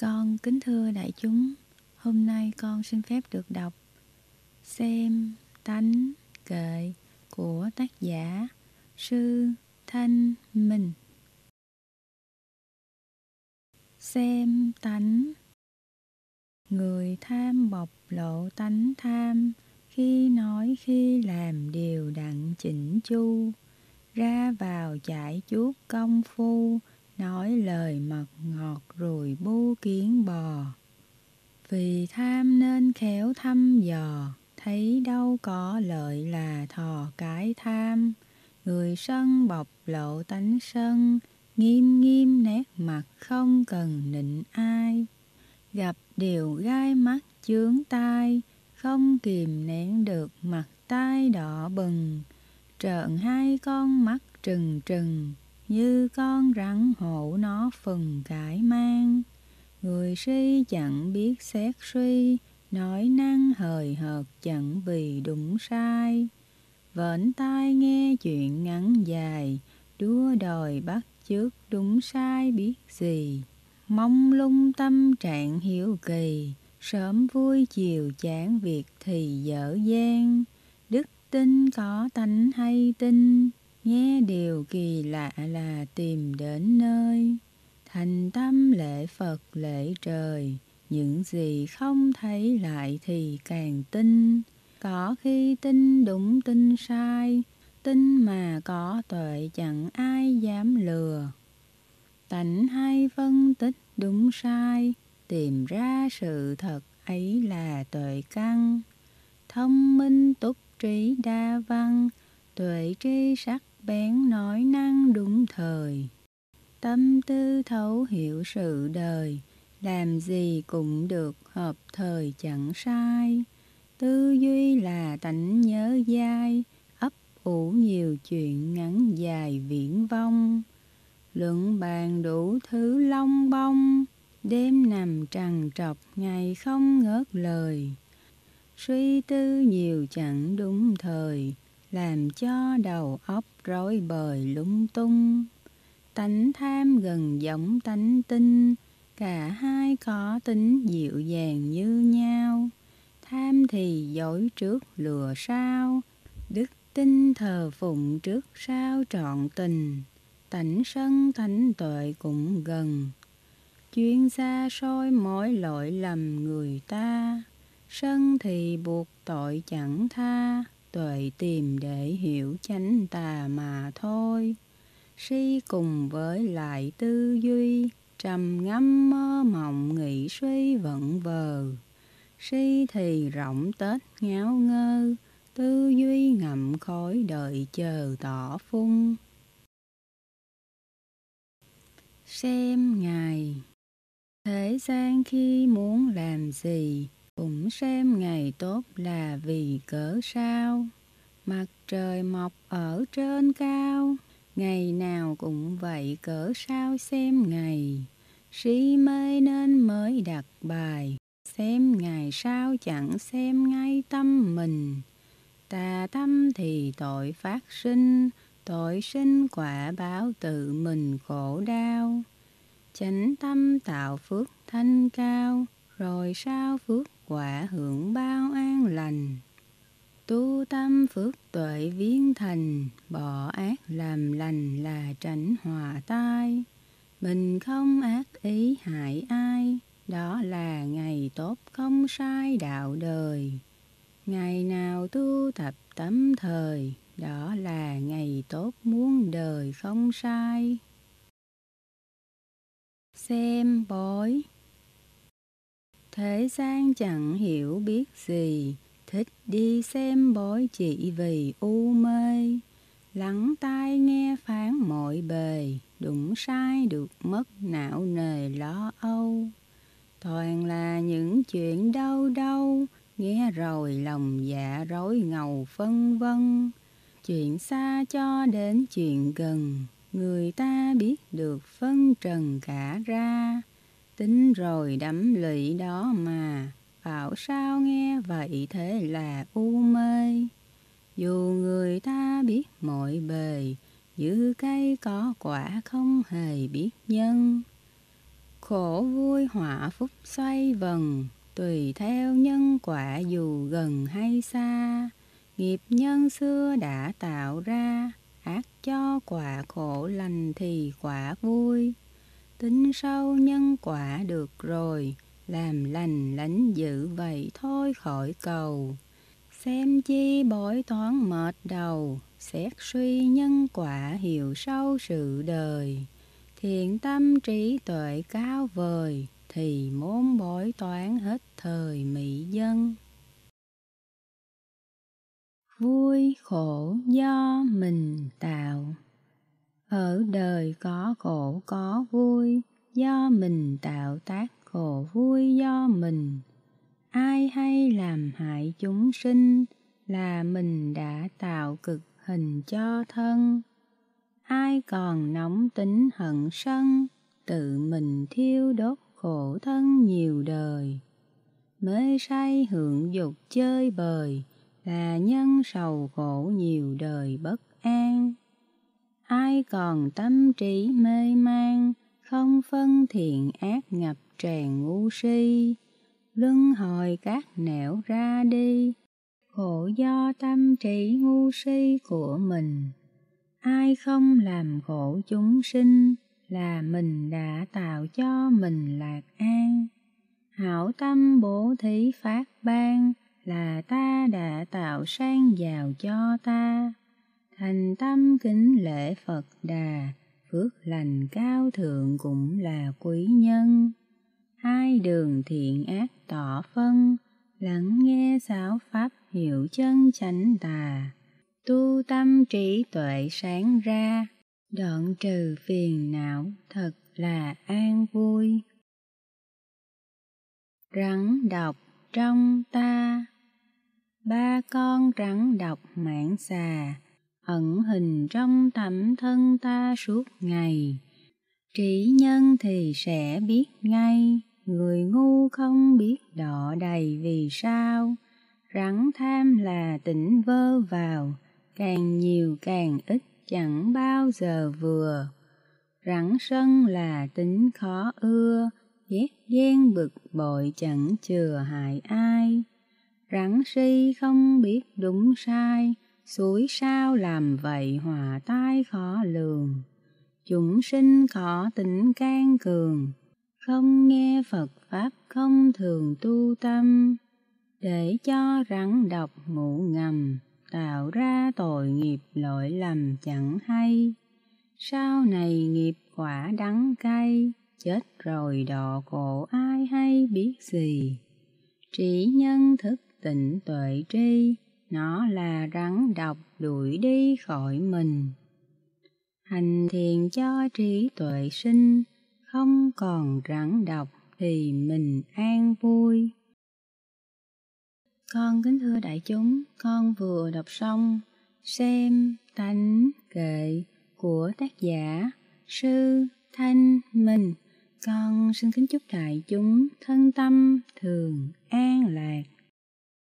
Con kính thưa đại chúng, hôm nay con xin phép được đọc Xem tánh kệ của tác giả Sư Thanh Minh. Xem tánh Người tham bộc lộ tánh tham Khi nói khi làm điều đặng chỉnh chu Ra vào chạy chuốt công phu nói lời mật ngọt rồi bu kiến bò. Vì tham nên khéo thăm dò, thấy đâu có lợi là thò cái tham. Người sân bộc lộ tánh sân, nghiêm nghiêm nét mặt không cần nịnh ai. Gặp điều gai mắt chướng tai, không kìm nén được mặt tai đỏ bừng. Trợn hai con mắt trừng trừng, như con rắn hổ nó phần cải mang. Người si chẳng biết xét suy, nói năng hời hợt chẳng vì đúng sai. vẫn tai nghe chuyện ngắn dài, đua đòi bắt chước đúng sai biết gì. Mong lung tâm trạng hiểu kỳ, sớm vui chiều chán việc thì dở dang. Đức tin có tánh hay tin, Nghe điều kỳ lạ là tìm đến nơi, thành tâm lễ Phật lễ trời, những gì không thấy lại thì càng tin. Có khi tin đúng tin sai, tin mà có tuệ chẳng ai dám lừa. Tánh hay phân tích đúng sai, tìm ra sự thật ấy là tuệ căn. Thông minh túc trí đa văn, tuệ tri sắc bén nói năng đúng thời. Tâm tư thấu hiểu sự đời, làm gì cũng được hợp thời chẳng sai. Tư duy là tánh nhớ dai, ấp ủ nhiều chuyện ngắn dài viễn vong. Luận bàn đủ thứ long bông đêm nằm trằn trọc ngày không ngớt lời. Suy tư nhiều chẳng đúng thời làm cho đầu óc rối bời lung tung. Tánh tham gần giống tánh tinh, cả hai có tính dịu dàng như nhau. Tham thì dối trước lừa sao, đức tin thờ phụng trước sao trọn tình. Tánh sân tánh tuệ cũng gần, chuyên xa soi mỗi lỗi lầm người ta. Sân thì buộc tội chẳng tha, tuệ tìm để hiểu chánh tà mà thôi. Si cùng với lại tư duy, trầm ngâm mơ mộng nghĩ suy vẫn vờ. Si thì rộng tết ngáo ngơ, tư duy ngậm khói đợi chờ tỏ phung. Xem ngài, thế gian khi muốn làm gì? Cũng xem ngày tốt là vì cỡ sao? Mặt trời mọc ở trên cao. Ngày nào cũng vậy cỡ sao xem ngày? Si mê nên mới đặt bài. Xem ngày sao chẳng xem ngay tâm mình. Tà tâm thì tội phát sinh. Tội sinh quả báo tự mình khổ đau. Chánh tâm tạo phước thanh cao rồi sao phước quả hưởng bao an lành. Tu tâm phước tuệ viên thành, bỏ ác làm lành là tránh hòa tai. Mình không ác ý hại ai, đó là ngày tốt không sai đạo đời. Ngày nào tu tập tấm thời, đó là ngày tốt muôn đời không sai. Xem bói Thế gian chẳng hiểu biết gì, thích đi xem bói chỉ vì u mê. Lắng tai nghe phán mọi bề, đúng sai được mất não nề lo âu. Toàn là những chuyện đau đau, nghe rồi lòng dạ rối ngầu phân vân. Chuyện xa cho đến chuyện gần, người ta biết được phân trần cả ra Tính rồi đắm lụy đó mà, bảo sao nghe vậy thế là u mê. Dù người ta biết mọi bề, giữ cây có quả không hề biết nhân. Khổ vui họa phúc xoay vần, tùy theo nhân quả dù gần hay xa. Nghiệp nhân xưa đã tạo ra, ác cho quả khổ lành thì quả vui. Tính sâu nhân quả được rồi, làm lành lãnh dữ vậy thôi khỏi cầu. Xem chi bói toán mệt đầu, xét suy nhân quả hiểu sâu sự đời. Thiện tâm trí tuệ cao vời, thì môn bói toán hết thời mỹ dân. Vui khổ do mình tạo ở đời có khổ có vui, do mình tạo tác khổ vui do mình. Ai hay làm hại chúng sinh là mình đã tạo cực hình cho thân. Ai còn nóng tính hận sân, tự mình thiêu đốt khổ thân nhiều đời. Mê say hưởng dục chơi bời, là nhân sầu khổ nhiều đời bất an. Ai còn tâm trí mê man, không phân thiện ác ngập tràn ngu si, luân hồi các nẻo ra đi, khổ do tâm trí ngu si của mình. Ai không làm khổ chúng sinh, là mình đã tạo cho mình lạc an. Hảo tâm bố thí phát ban, là ta đã tạo sang giàu cho ta. Thành tâm kính lễ Phật Đà, phước lành cao thượng cũng là quý nhân. Hai đường thiện ác tỏ phân, lắng nghe giáo pháp hiểu chân chánh tà. Tu tâm trí tuệ sáng ra, đoạn trừ phiền não thật là an vui. Rắn độc trong ta Ba con rắn độc mãn xà, ẩn hình trong tẩm thân ta suốt ngày. Trí nhân thì sẽ biết ngay, người ngu không biết đọ đầy vì sao. Rắn tham là tỉnh vơ vào, càng nhiều càng ít chẳng bao giờ vừa. Rắn sân là tính khó ưa, ghét ghen bực bội chẳng chừa hại ai. Rắn si không biết đúng sai, suối sao làm vậy hòa tai khó lường. Chúng sinh khó tính can cường, không nghe Phật Pháp không thường tu tâm, để cho rắn độc ngủ ngầm, tạo ra tội nghiệp lỗi lầm chẳng hay. Sau này nghiệp quả đắng cay, chết rồi đọ cổ ai hay biết gì. Chỉ nhân thức tịnh tuệ tri, nó là rắn độc đuổi đi khỏi mình. Hành thiền cho trí tuệ sinh, không còn rắn độc thì mình an vui. Con kính thưa đại chúng, con vừa đọc xong Xem tánh kệ của tác giả Sư Thanh Minh. Con xin kính chúc đại chúng thân tâm thường an lạc.